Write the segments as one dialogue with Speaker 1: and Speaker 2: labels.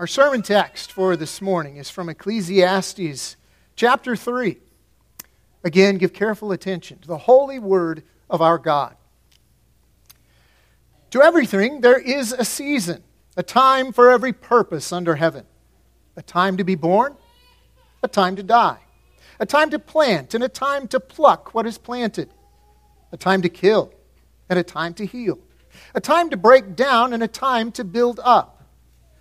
Speaker 1: Our sermon text for this morning is from Ecclesiastes chapter 3. Again, give careful attention to the holy word of our God. To everything there is a season, a time for every purpose under heaven, a time to be born, a time to die, a time to plant, and a time to pluck what is planted, a time to kill, and a time to heal, a time to break down, and a time to build up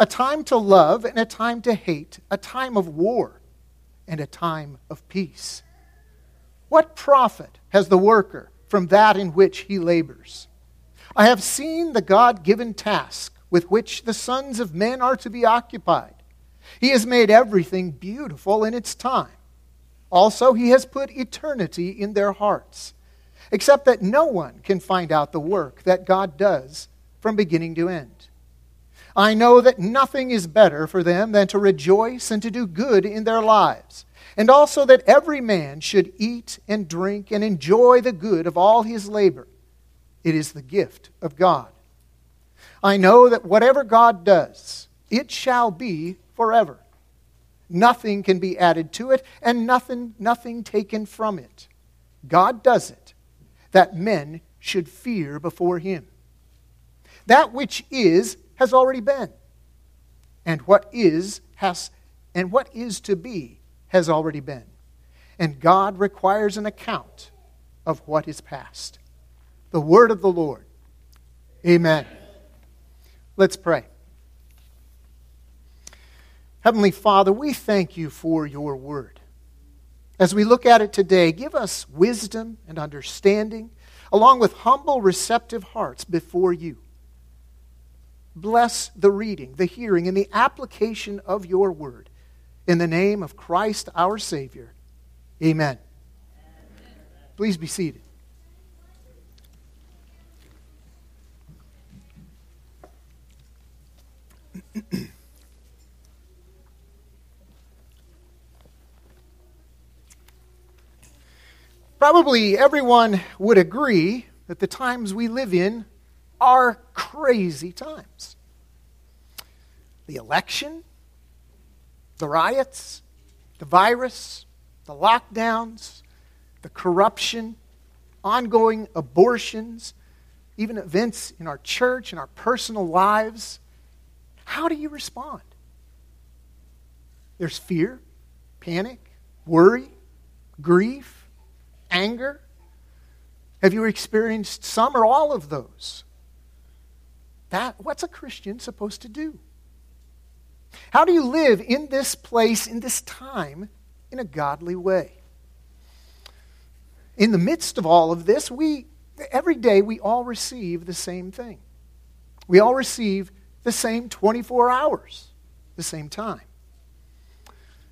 Speaker 1: a time to love and a time to hate, a time of war and a time of peace. What profit has the worker from that in which he labors? I have seen the God given task with which the sons of men are to be occupied. He has made everything beautiful in its time. Also, he has put eternity in their hearts, except that no one can find out the work that God does from beginning to end. I know that nothing is better for them than to rejoice and to do good in their lives, and also that every man should eat and drink and enjoy the good of all his labor. It is the gift of God. I know that whatever God does, it shall be forever. Nothing can be added to it, and nothing, nothing taken from it. God does it, that men should fear before him. That which is has already been. And what is has and what is to be has already been. And God requires an account of what is past. The word of the Lord. Amen. Let's pray. Heavenly Father, we thank you for your word. As we look at it today, give us wisdom and understanding, along with humble, receptive hearts before you. Bless the reading, the hearing, and the application of your word. In the name of Christ our Savior. Amen. Please be seated. Probably everyone would agree that the times we live in are crazy times. The election, the riots, the virus, the lockdowns, the corruption, ongoing abortions, even events in our church and our personal lives. How do you respond? There's fear, panic, worry, grief, anger. Have you experienced some or all of those? That, what's a Christian supposed to do? How do you live in this place, in this time, in a godly way? In the midst of all of this, we, every day, we all receive the same thing. We all receive the same 24 hours, the same time.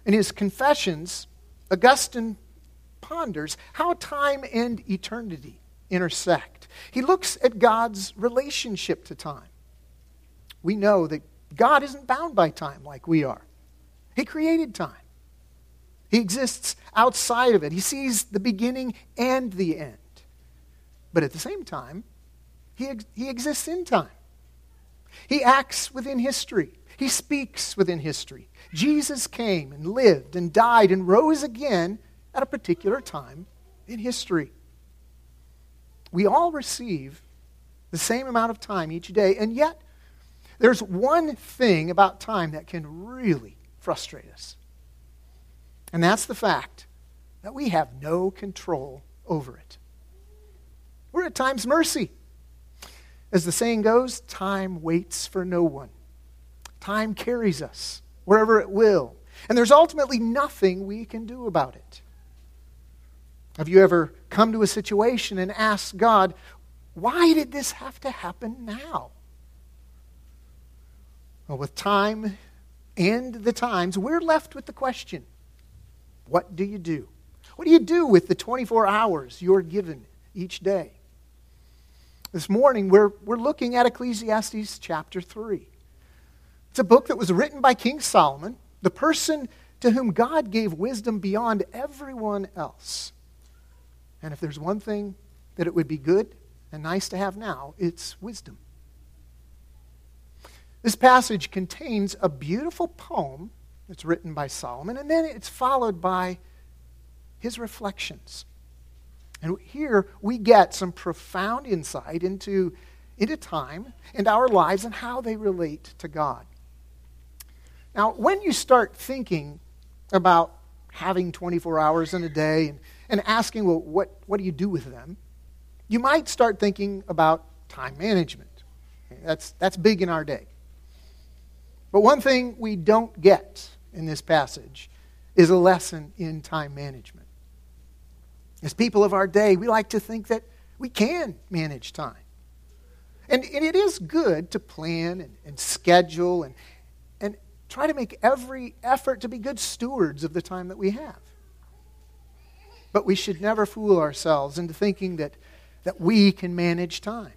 Speaker 1: In his Confessions, Augustine ponders how time and eternity intersect. He looks at God's relationship to time. We know that God isn't bound by time like we are, He created time. He exists outside of it. He sees the beginning and the end. But at the same time, he, ex- he exists in time. He acts within history. He speaks within history. Jesus came and lived and died and rose again at a particular time in history. We all receive the same amount of time each day, and yet there's one thing about time that can really frustrate us, and that's the fact that we have no control over it. We're at time's mercy. As the saying goes, time waits for no one. Time carries us wherever it will, and there's ultimately nothing we can do about it. Have you ever come to a situation and asked God, why did this have to happen now? Well, with time and the times, we're left with the question What do you do? What do you do with the 24 hours you're given each day? This morning, we're, we're looking at Ecclesiastes chapter 3. It's a book that was written by King Solomon, the person to whom God gave wisdom beyond everyone else. And if there's one thing that it would be good and nice to have now, it's wisdom. This passage contains a beautiful poem that's written by Solomon, and then it's followed by his reflections. And here we get some profound insight into, into time and our lives and how they relate to God. Now, when you start thinking about having 24 hours in a day and, and asking, well, what, what do you do with them? You might start thinking about time management. That's, that's big in our day. But one thing we don't get in this passage is a lesson in time management. As people of our day, we like to think that we can manage time. And, and it is good to plan and, and schedule and, and try to make every effort to be good stewards of the time that we have. But we should never fool ourselves into thinking that, that we can manage time.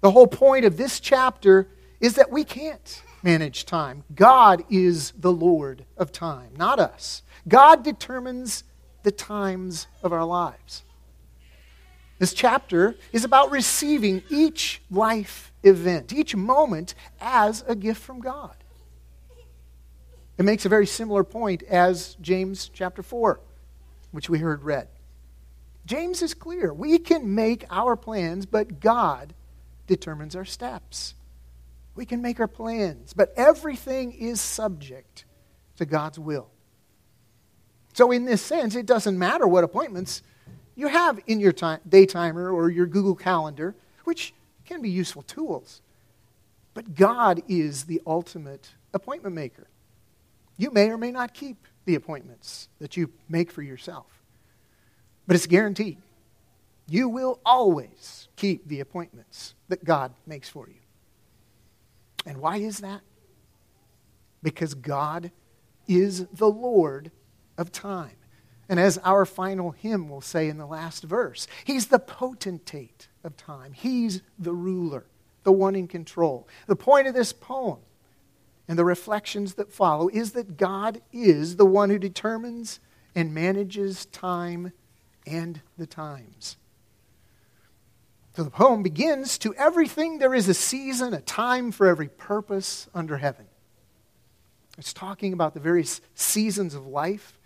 Speaker 1: The whole point of this chapter is that we can't manage time. God is the Lord of time, not us. God determines the times of our lives. This chapter is about receiving each life event, each moment, as a gift from God. It makes a very similar point as James chapter 4, which we heard read. James is clear. We can make our plans, but God determines our steps. We can make our plans, but everything is subject to God's will. So, in this sense, it doesn't matter what appointments you have in your time, daytimer or your Google Calendar, which can be useful tools. But God is the ultimate appointment maker. You may or may not keep the appointments that you make for yourself, but it's guaranteed. You will always keep the appointments that God makes for you. And why is that? Because God is the Lord of time. And as our final hymn will say in the last verse, He's the potentate of time. He's the ruler, the one in control. The point of this poem and the reflections that follow is that God is the one who determines and manages time and the times. So the poem begins To everything there is a season, a time for every purpose under heaven. It's talking about the various seasons of life.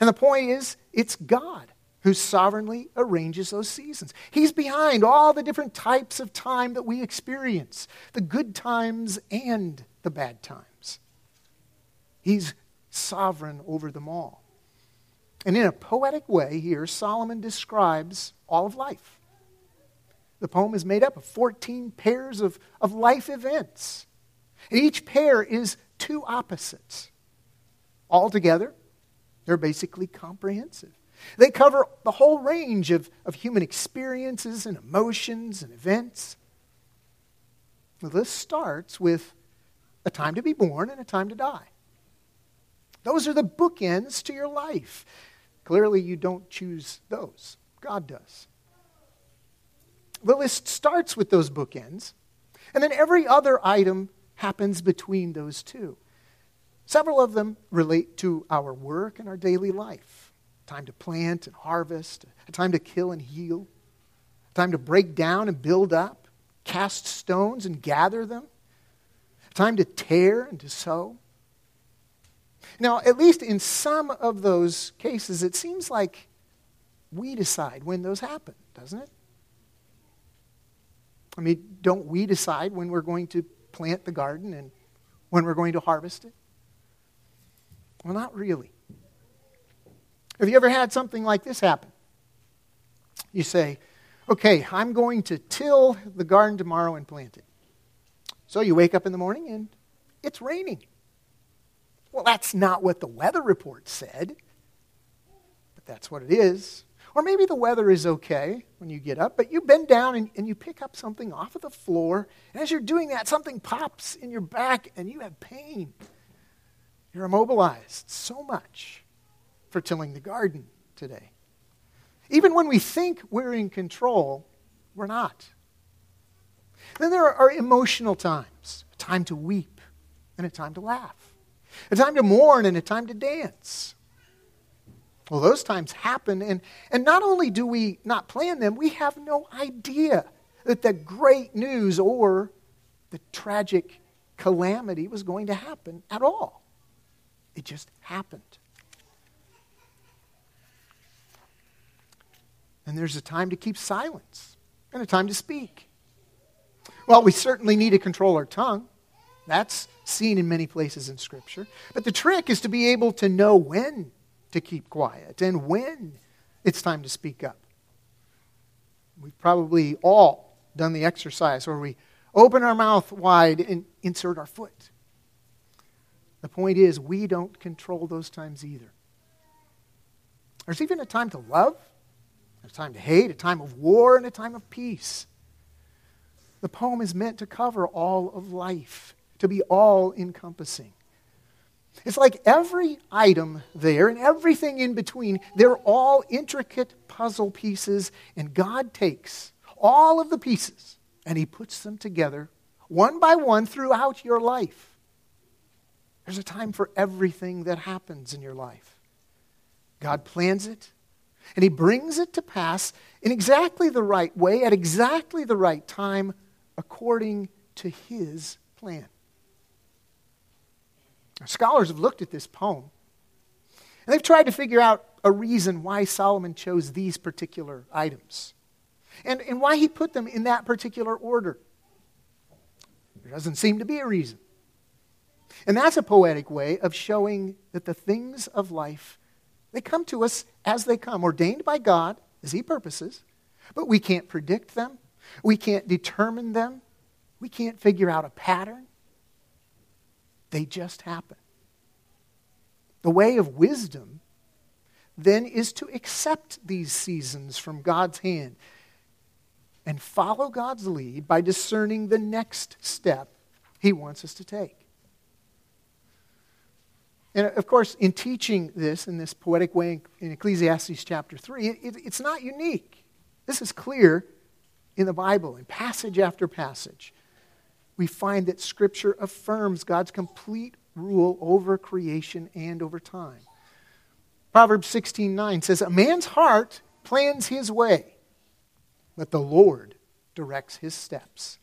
Speaker 1: And the point is, it's God who sovereignly arranges those seasons. He's behind all the different types of time that we experience the good times and the bad times. He's sovereign over them all. And in a poetic way, here, Solomon describes all of life. The poem is made up of 14 pairs of, of life events. And each pair is two opposites. Altogether, they're basically comprehensive. They cover the whole range of, of human experiences and emotions and events. The list starts with a time to be born and a time to die. Those are the bookends to your life. Clearly, you don't choose those, God does the list starts with those bookends, and then every other item happens between those two. Several of them relate to our work and our daily life time to plant and harvest, a time to kill and heal, a time to break down and build up, cast stones and gather them, a time to tear and to sow. Now, at least in some of those cases, it seems like we decide when those happen, doesn't it? I mean, don't we decide when we're going to plant the garden and when we're going to harvest it? Well, not really. Have you ever had something like this happen? You say, okay, I'm going to till the garden tomorrow and plant it. So you wake up in the morning and it's raining. Well, that's not what the weather report said, but that's what it is. Or maybe the weather is okay when you get up, but you bend down and, and you pick up something off of the floor. And as you're doing that, something pops in your back and you have pain. You're immobilized so much for tilling the garden today. Even when we think we're in control, we're not. Then there are emotional times a time to weep and a time to laugh, a time to mourn and a time to dance. Well, those times happen, and, and not only do we not plan them, we have no idea that the great news or the tragic calamity was going to happen at all. It just happened. And there's a time to keep silence and a time to speak. Well, we certainly need to control our tongue. That's seen in many places in Scripture. But the trick is to be able to know when to keep quiet and when it's time to speak up. We've probably all done the exercise where we open our mouth wide and insert our foot. The point is, we don't control those times either. There's even a time to love, a time to hate, a time of war, and a time of peace. The poem is meant to cover all of life, to be all encompassing. It's like every item there and everything in between, they're all intricate puzzle pieces, and God takes all of the pieces and He puts them together one by one throughout your life. There's a time for everything that happens in your life. God plans it, and He brings it to pass in exactly the right way, at exactly the right time, according to His plan. Scholars have looked at this poem, and they've tried to figure out a reason why Solomon chose these particular items and, and why he put them in that particular order. There doesn't seem to be a reason. And that's a poetic way of showing that the things of life, they come to us as they come, ordained by God as He purposes, but we can't predict them. We can't determine them. We can't figure out a pattern. They just happen. The way of wisdom then is to accept these seasons from God's hand and follow God's lead by discerning the next step He wants us to take. And of course, in teaching this in this poetic way in Ecclesiastes chapter 3, it, it, it's not unique. This is clear in the Bible, in passage after passage we find that Scripture affirms God's complete rule over creation and over time. Proverbs 16:9 says, "A man's heart plans his way, but the Lord directs his steps."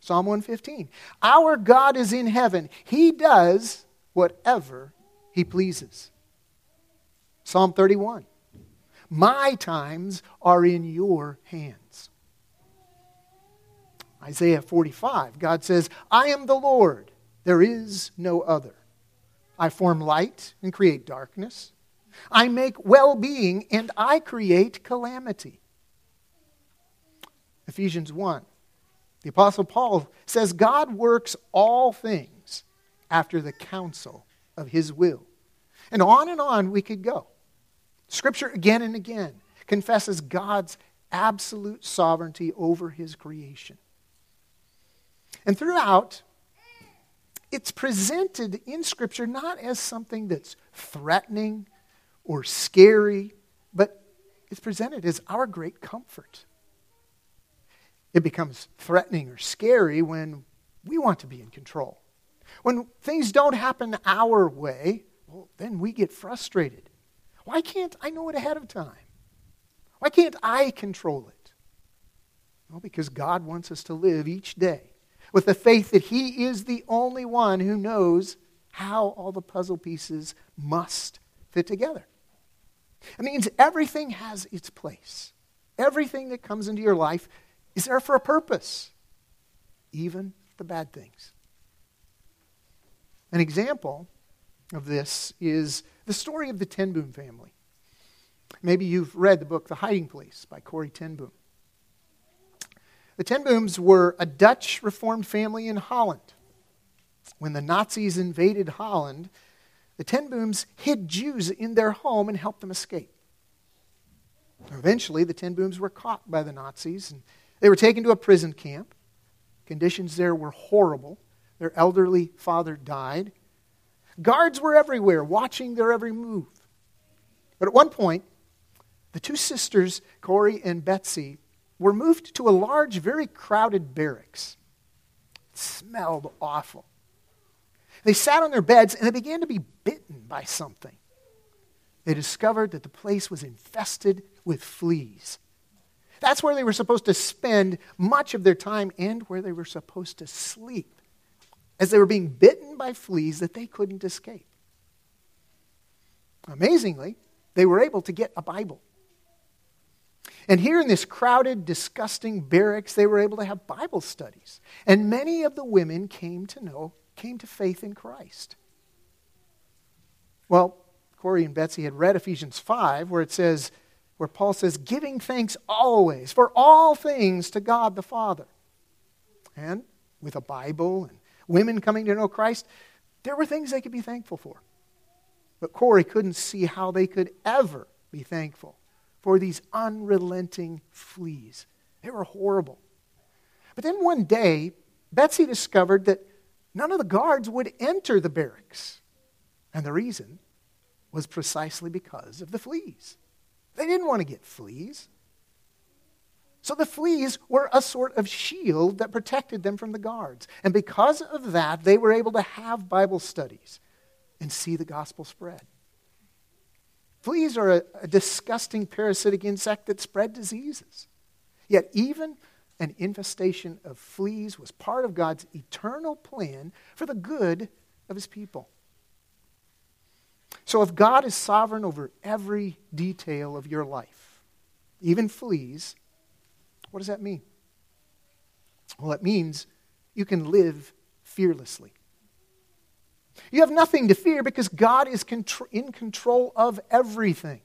Speaker 1: Psalm 115. Our God is in heaven. He does whatever he pleases. Psalm 31. My times are in your hands. Isaiah 45, God says, I am the Lord, there is no other. I form light and create darkness. I make well being and I create calamity. Ephesians 1. The Apostle Paul says, God works all things after the counsel of his will. And on and on we could go. Scripture again and again confesses God's absolute sovereignty over his creation. And throughout, it's presented in Scripture not as something that's threatening or scary, but it's presented as our great comfort. It becomes threatening or scary when we want to be in control. When things don't happen our way, well, then we get frustrated. Why can't I know it ahead of time? Why can't I control it? Well, because God wants us to live each day with the faith that He is the only one who knows how all the puzzle pieces must fit together. It means everything has its place. Everything that comes into your life is there for a purpose, even the bad things. An example of this is the story of the Ten Boom family. Maybe you've read the book The Hiding Place by Corrie Ten Boom. The Ten Booms were a Dutch Reformed family in Holland. When the Nazis invaded Holland, the Ten Booms hid Jews in their home and helped them escape. Eventually, the Ten Booms were caught by the Nazis and they were taken to a prison camp. Conditions there were horrible. Their elderly father died. Guards were everywhere, watching their every move. But at one point, the two sisters, Corrie and Betsy, were moved to a large, very crowded barracks. It smelled awful. They sat on their beds and they began to be bitten by something. They discovered that the place was infested with fleas. That's where they were supposed to spend much of their time and where they were supposed to sleep, as they were being bitten by fleas that they couldn't escape. Amazingly, they were able to get a Bible. And here in this crowded, disgusting barracks, they were able to have Bible studies. And many of the women came to know, came to faith in Christ. Well, Corrie and Betsy had read Ephesians 5, where it says, where Paul says, giving thanks always for all things to God the Father. And with a Bible and women coming to know Christ, there were things they could be thankful for. But Corrie couldn't see how they could ever be thankful for these unrelenting fleas. They were horrible. But then one day, Betsy discovered that none of the guards would enter the barracks. And the reason was precisely because of the fleas. They didn't want to get fleas. So the fleas were a sort of shield that protected them from the guards. And because of that, they were able to have Bible studies and see the gospel spread. Fleas are a, a disgusting parasitic insect that spread diseases. Yet, even an infestation of fleas was part of God's eternal plan for the good of his people. So, if God is sovereign over every detail of your life, even fleas, what does that mean? Well, it means you can live fearlessly. You have nothing to fear because God is in control of everything.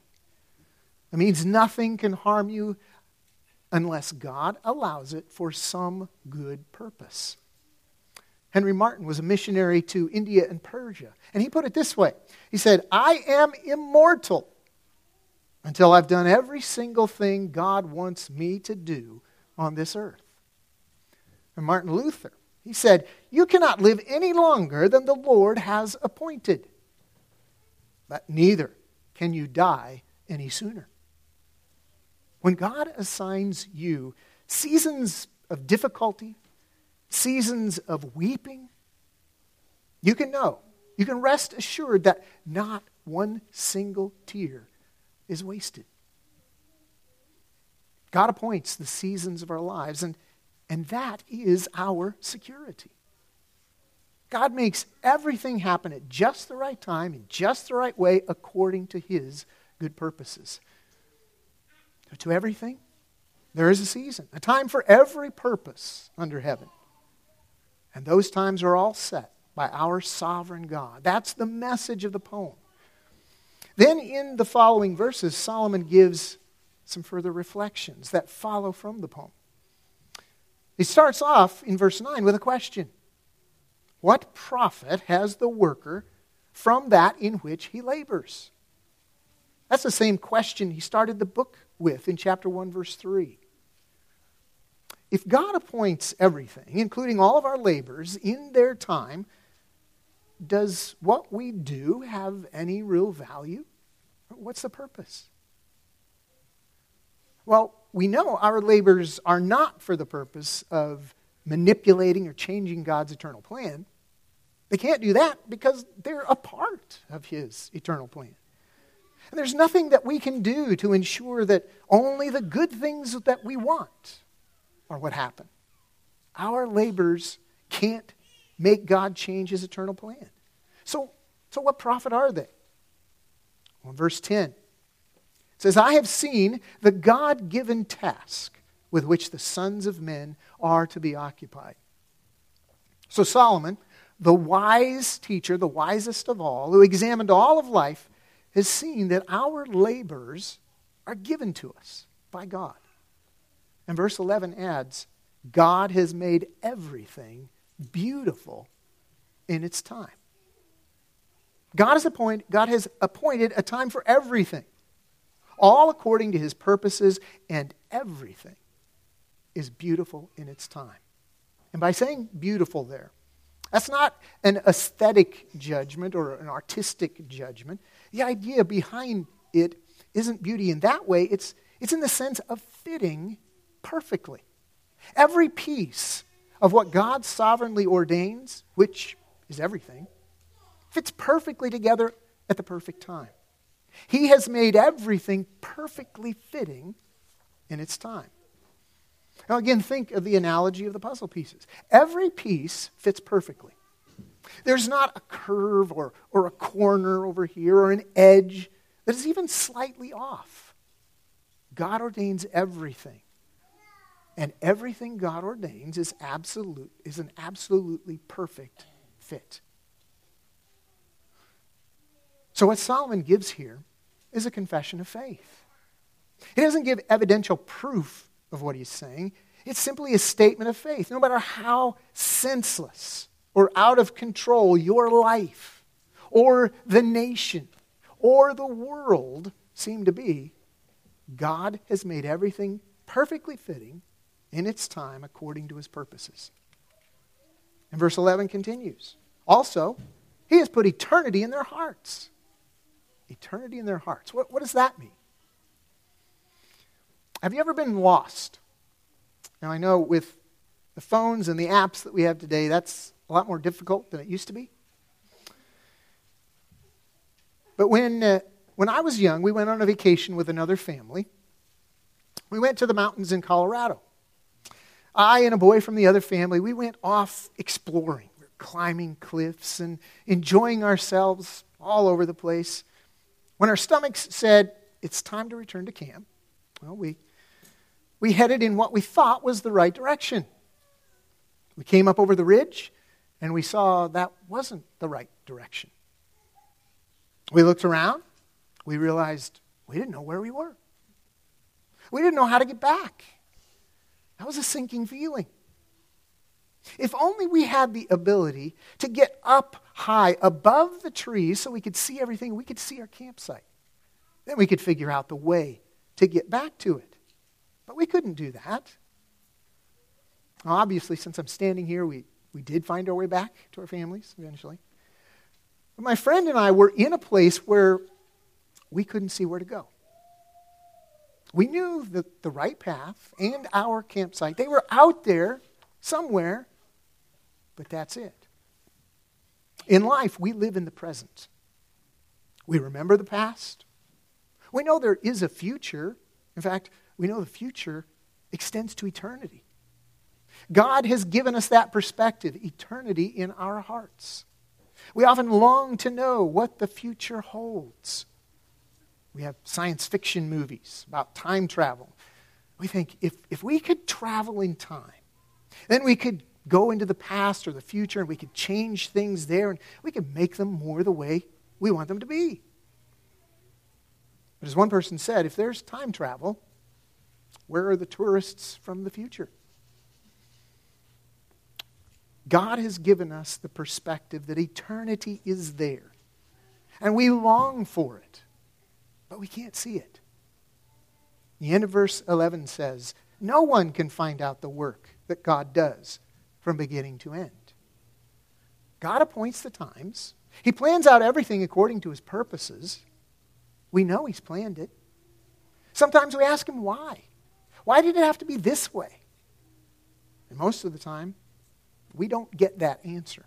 Speaker 1: It means nothing can harm you unless God allows it for some good purpose. Henry Martyn was a missionary to India and Persia, and he put it this way He said, I am immortal until I've done every single thing God wants me to do on this earth. And Martyn Luther he said, You cannot live any longer than the Lord has appointed, but neither can you die any sooner. When God assigns you seasons of difficulty, seasons of weeping, you can know, you can rest assured that not one single tear is wasted. God appoints the seasons of our lives, and and that is our security. God makes everything happen at just the right time, in just the right way, according to His good purposes. To everything, there is a season, a time for every purpose under heaven. And those times are all set by our sovereign God. That's the message of the poem. Then, in the following verses, Solomon gives some further reflections that follow from the poem. He starts off in verse 9 with a question What profit has the worker from that in which he labors? That's the same question he started the book with in chapter 1, verse 3. If God appoints everything, including all of our labors, in their time, does what we do have any real value? What's the purpose? Well, we know our labors are not for the purpose of manipulating or changing God's eternal plan. They can't do that because they're a part of His eternal plan. And there's nothing that we can do to ensure that only the good things that we want are what happen. Our labors can't make God change His eternal plan. So, so what profit are they? Well, verse 10 it says, I have seen the God given task with which the sons of men are to be occupied. So Solomon, the wise teacher, the wisest of all, who examined all of life, has seen that our labors are given to us by God. And verse 11 adds, God has made everything beautiful in its time. God has, appointed, God has appointed a time for everything all according to his purposes, and everything is beautiful in its time. And by saying beautiful there, that's not an aesthetic judgment or an artistic judgment. The idea behind it isn't beauty in that way, it's, it's in the sense of fitting perfectly. Every piece of what God sovereignly ordains, which is everything, fits perfectly together at the perfect time. He has made everything perfectly fitting in its time. Now, again, think of the analogy of the puzzle pieces. Every piece fits perfectly. There's not a curve or, or a corner over here or an edge that is even slightly off. God ordains everything. And everything God ordains is, absolute, is an absolutely perfect fit. So, what Solomon gives here is a confession of faith. He doesn't give evidential proof of what he's saying, it's simply a statement of faith. No matter how senseless or out of control your life or the nation or the world seem to be, God has made everything perfectly fitting in its time according to his purposes. And verse 11 continues. Also, he has put eternity in their hearts. Eternity in their hearts. What, what does that mean? Have you ever been lost? Now, I know with the phones and the apps that we have today, that's a lot more difficult than it used to be. But when, uh, when I was young, we went on a vacation with another family. We went to the mountains in Colorado. I and a boy from the other family, we went off exploring. We were climbing cliffs and enjoying ourselves all over the place. When our stomachs said, it's time to return to camp, well, we we headed in what we thought was the right direction. We came up over the ridge and we saw that wasn't the right direction. We looked around. We realized we didn't know where we were. We didn't know how to get back. That was a sinking feeling. If only we had the ability to get up high above the trees so we could see everything, we could see our campsite. Then we could figure out the way to get back to it. But we couldn't do that. Obviously, since I'm standing here, we, we did find our way back to our families eventually. But my friend and I were in a place where we couldn't see where to go. We knew the, the right path and our campsite. They were out there somewhere, but that's it. In life, we live in the present. We remember the past. We know there is a future. In fact, we know the future extends to eternity. God has given us that perspective, eternity in our hearts. We often long to know what the future holds. We have science fiction movies about time travel. We think if, if we could travel in time, then we could go into the past or the future and we could change things there and we could make them more the way we want them to be. But as one person said, if there's time travel, where are the tourists from the future? God has given us the perspective that eternity is there. And we long for it, but we can't see it. The end of verse 11 says, No one can find out the work that God does from beginning to end. God appoints the times, He plans out everything according to His purposes. We know He's planned it. Sometimes we ask Him why. Why did it have to be this way? And most of the time, we don't get that answer.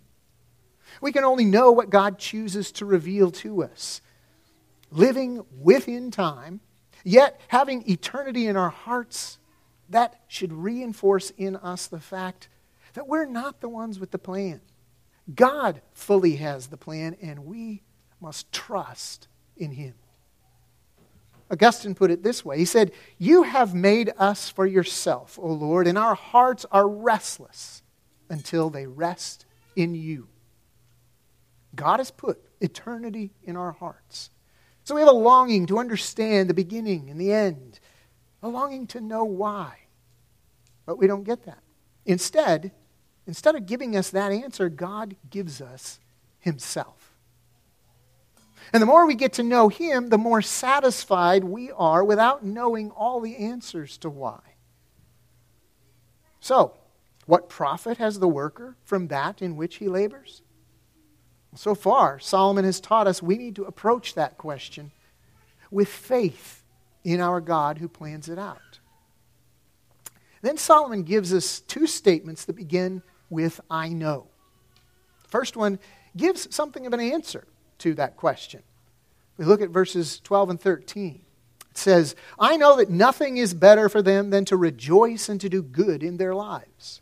Speaker 1: We can only know what God chooses to reveal to us. Living within time, yet having eternity in our hearts, that should reinforce in us the fact that we're not the ones with the plan. God fully has the plan, and we must trust in Him. Augustine put it this way He said, You have made us for yourself, O Lord, and our hearts are restless until they rest in you. God has put eternity in our hearts. So we have a longing to understand the beginning and the end, a longing to know why. But we don't get that. Instead, instead of giving us that answer, God gives us Himself. And the more we get to know Him, the more satisfied we are without knowing all the answers to why. So, what profit has the worker from that in which he labors? So far, Solomon has taught us we need to approach that question with faith in our God who plans it out. Then Solomon gives us two statements that begin with I know. First one gives something of an answer to that question. We look at verses 12 and 13. It says, I know that nothing is better for them than to rejoice and to do good in their lives.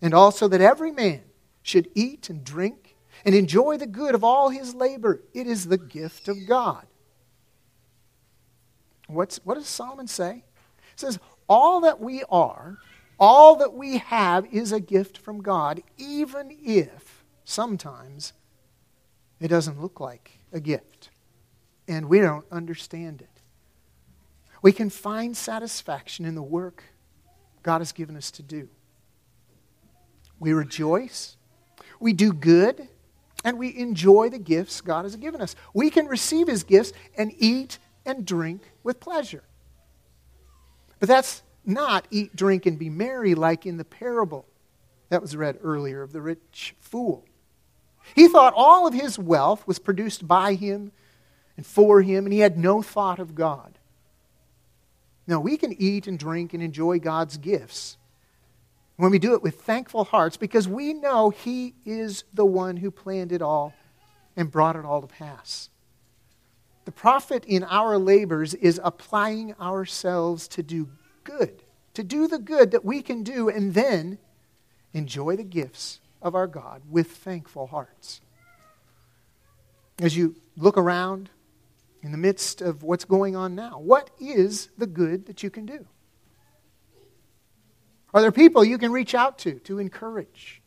Speaker 1: And also that every man should eat and drink and enjoy the good of all his labor. It is the gift of God. What's, what does Solomon say? He says, All that we are, all that we have is a gift from God, even if sometimes it doesn't look like a gift and we don't understand it. We can find satisfaction in the work God has given us to do. We rejoice, we do good, and we enjoy the gifts God has given us. We can receive His gifts and eat and drink with pleasure. But that's not eat, drink, and be merry like in the parable that was read earlier of the rich fool. He thought all of his wealth was produced by him and for him, and he had no thought of God. Now, we can eat and drink and enjoy God's gifts when we do it with thankful hearts because we know He is the one who planned it all and brought it all to pass. The profit in our labors is applying ourselves to do good, to do the good that we can do, and then enjoy the gifts of our God with thankful hearts. As you look around in the midst of what's going on now, what is the good that you can do? Are there people you can reach out to to encourage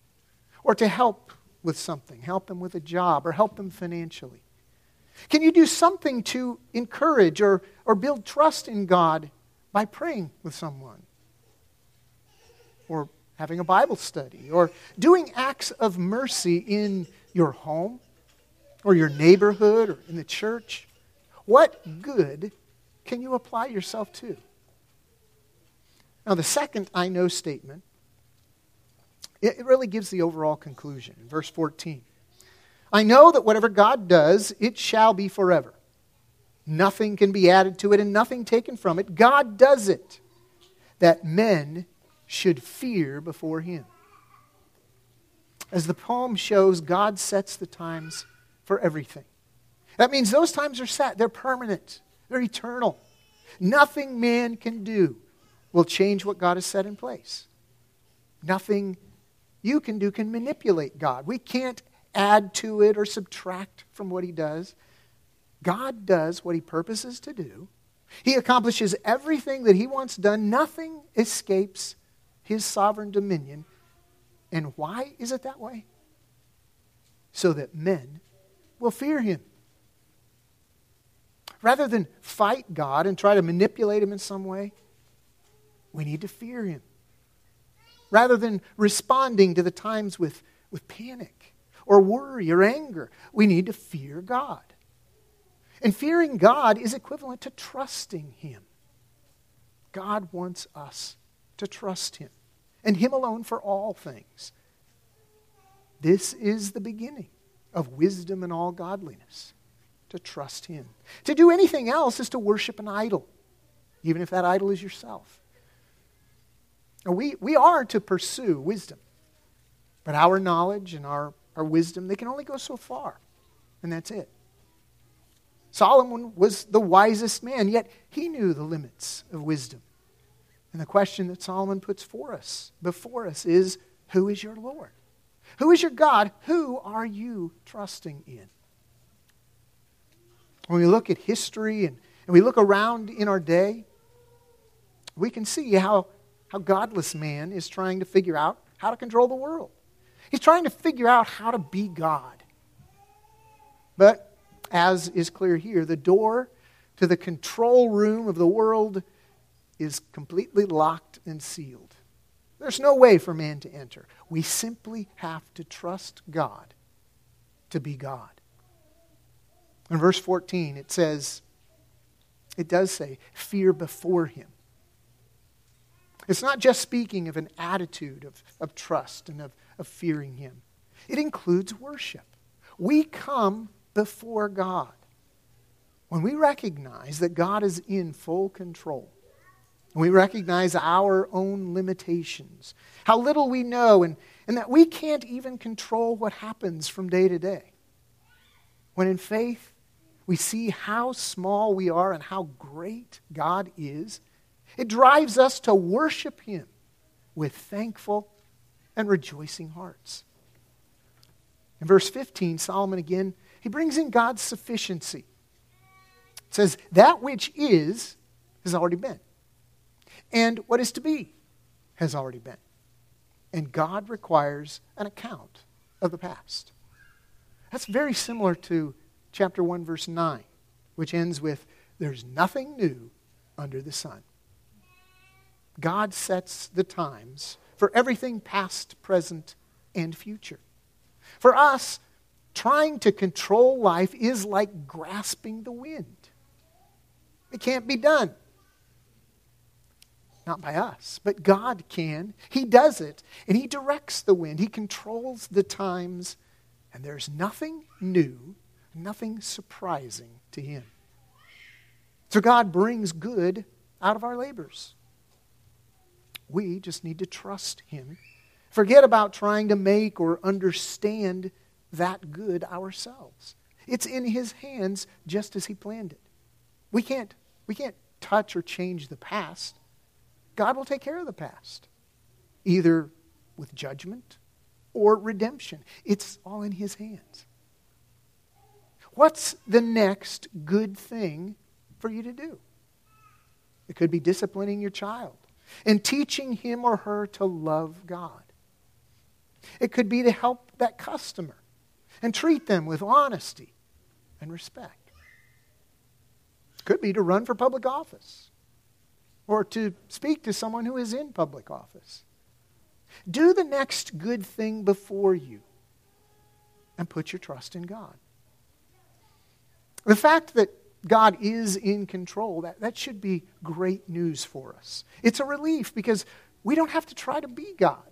Speaker 1: or to help with something, help them with a job, or help them financially? Can you do something to encourage or, or build trust in God by praying with someone? Or having a Bible study? Or doing acts of mercy in your home? Or your neighborhood? Or in the church? What good can you apply yourself to? Now, the second I know statement, it really gives the overall conclusion in verse 14. I know that whatever God does, it shall be forever. Nothing can be added to it and nothing taken from it. God does it that men should fear before him. As the poem shows, God sets the times for everything. That means those times are set, they're permanent, they're eternal. Nothing man can do will change what God has set in place. Nothing you can do can manipulate God. We can't add to it or subtract from what he does. God does what he purposes to do. He accomplishes everything that he wants done. Nothing escapes his sovereign dominion. And why is it that way? So that men will fear him. Rather than fight God and try to manipulate him in some way, we need to fear him. Rather than responding to the times with, with panic or worry or anger. We need to fear God. And fearing God is equivalent to trusting Him. God wants us to trust Him and Him alone for all things. This is the beginning of wisdom and all godliness to trust Him. To do anything else is to worship an idol, even if that idol is yourself. We, we are to pursue wisdom, but our knowledge and our our wisdom, they can only go so far. And that's it. Solomon was the wisest man, yet he knew the limits of wisdom. And the question that Solomon puts for us, before us, is Who is your Lord? Who is your God? Who are you trusting in? When we look at history and, and we look around in our day, we can see how, how godless man is trying to figure out how to control the world. He's trying to figure out how to be God. But, as is clear here, the door to the control room of the world is completely locked and sealed. There's no way for man to enter. We simply have to trust God to be God. In verse 14, it says, it does say, fear before him. It's not just speaking of an attitude of, of trust and of of fearing Him. It includes worship. We come before God when we recognize that God is in full control, we recognize our own limitations, how little we know, and, and that we can't even control what happens from day to day. When in faith, we see how small we are and how great God is, it drives us to worship Him with thankful and rejoicing hearts. In verse 15, Solomon again, he brings in God's sufficiency. It says, That which is has already been, and what is to be has already been. And God requires an account of the past. That's very similar to chapter 1, verse 9, which ends with, There's nothing new under the sun. God sets the times for everything past, present, and future. For us, trying to control life is like grasping the wind. It can't be done. Not by us, but God can. He does it, and He directs the wind. He controls the times, and there's nothing new nothing surprising to him. So God brings good out of our labors. We just need to trust him. Forget about trying to make or understand that good ourselves. It's in his hands just as he planned it. We can't, we can't touch or change the past. God will take care of the past, either with judgment or redemption. It's all in his hands. What's the next good thing for you to do? It could be disciplining your child and teaching him or her to love God. It could be to help that customer and treat them with honesty and respect. Could be to run for public office or to speak to someone who is in public office. Do the next good thing before you and put your trust in God. The fact that God is in control, that, that should be great news for us. It's a relief because we don't have to try to be God.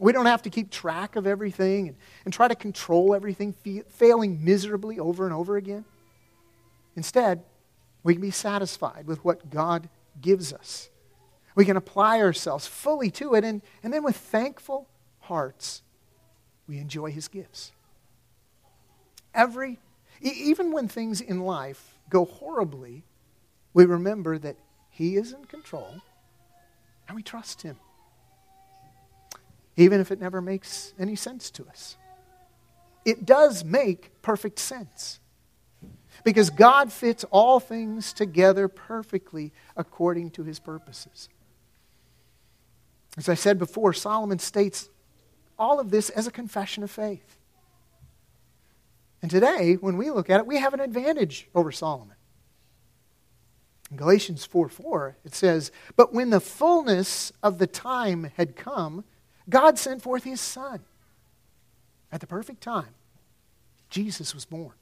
Speaker 1: We don't have to keep track of everything and, and try to control everything, failing miserably over and over again. Instead, we can be satisfied with what God gives us. We can apply ourselves fully to it, and, and then with thankful hearts, we enjoy His gifts. Every even when things in life go horribly, we remember that He is in control and we trust Him. Even if it never makes any sense to us. It does make perfect sense. Because God fits all things together perfectly according to His purposes. As I said before, Solomon states all of this as a confession of faith. And today, when we look at it, we have an advantage over Solomon. In Galatians 4 4, it says, But when the fullness of the time had come, God sent forth his Son. At the perfect time, Jesus was born.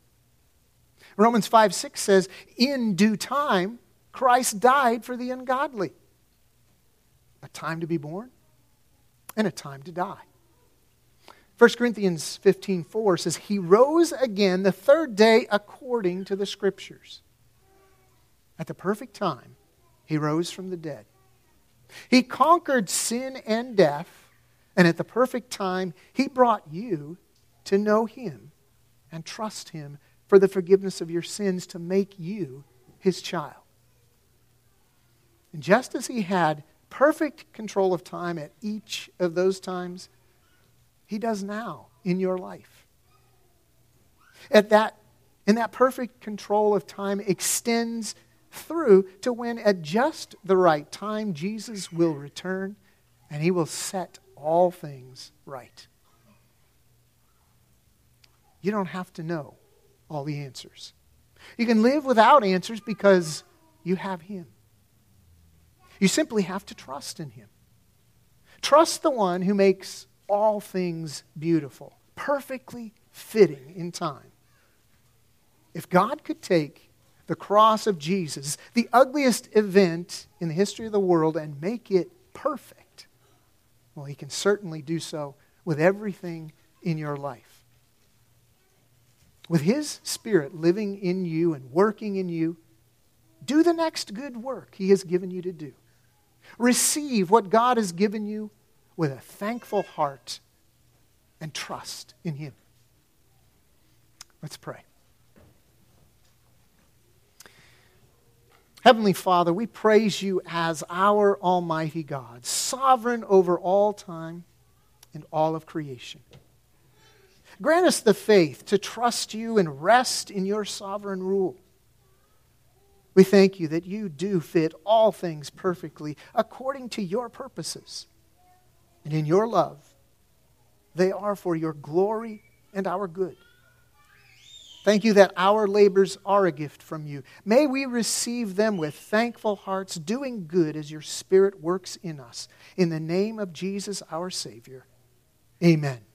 Speaker 1: Romans 5 6 says, In due time, Christ died for the ungodly. A time to be born and a time to die. 1 Corinthians 15 4 says, He rose again the third day according to the Scriptures. At the perfect time, He rose from the dead. He conquered sin and death, and at the perfect time, He brought you to know Him and trust Him for the forgiveness of your sins to make you His child. And just as He had perfect control of time at each of those times, he does now in your life. At that, in that perfect control of time extends through to when at just the right time Jesus will return and he will set all things right. You don't have to know all the answers. You can live without answers because you have him. You simply have to trust in him. Trust the one who makes all things beautiful, perfectly fitting in time. If God could take the cross of Jesus, the ugliest event in the history of the world, and make it perfect, well, He can certainly do so with everything in your life. with His Spirit living in you and working in you, do the next good work He has given you to do. Receive what God has given you with a thankful heart and trust in Him. Let's pray. Heavenly Father, we praise you as our Almighty God, sovereign over all time and all of creation. Grant us the faith to trust you and rest in your sovereign rule. We thank you that you do fit all things perfectly according to your purposes. And in your love, they are for your glory and our good. Thank you that our labors are a gift from you. May we receive them with thankful hearts, doing good as your Spirit works in us. In the name of Jesus, our Savior. Amen.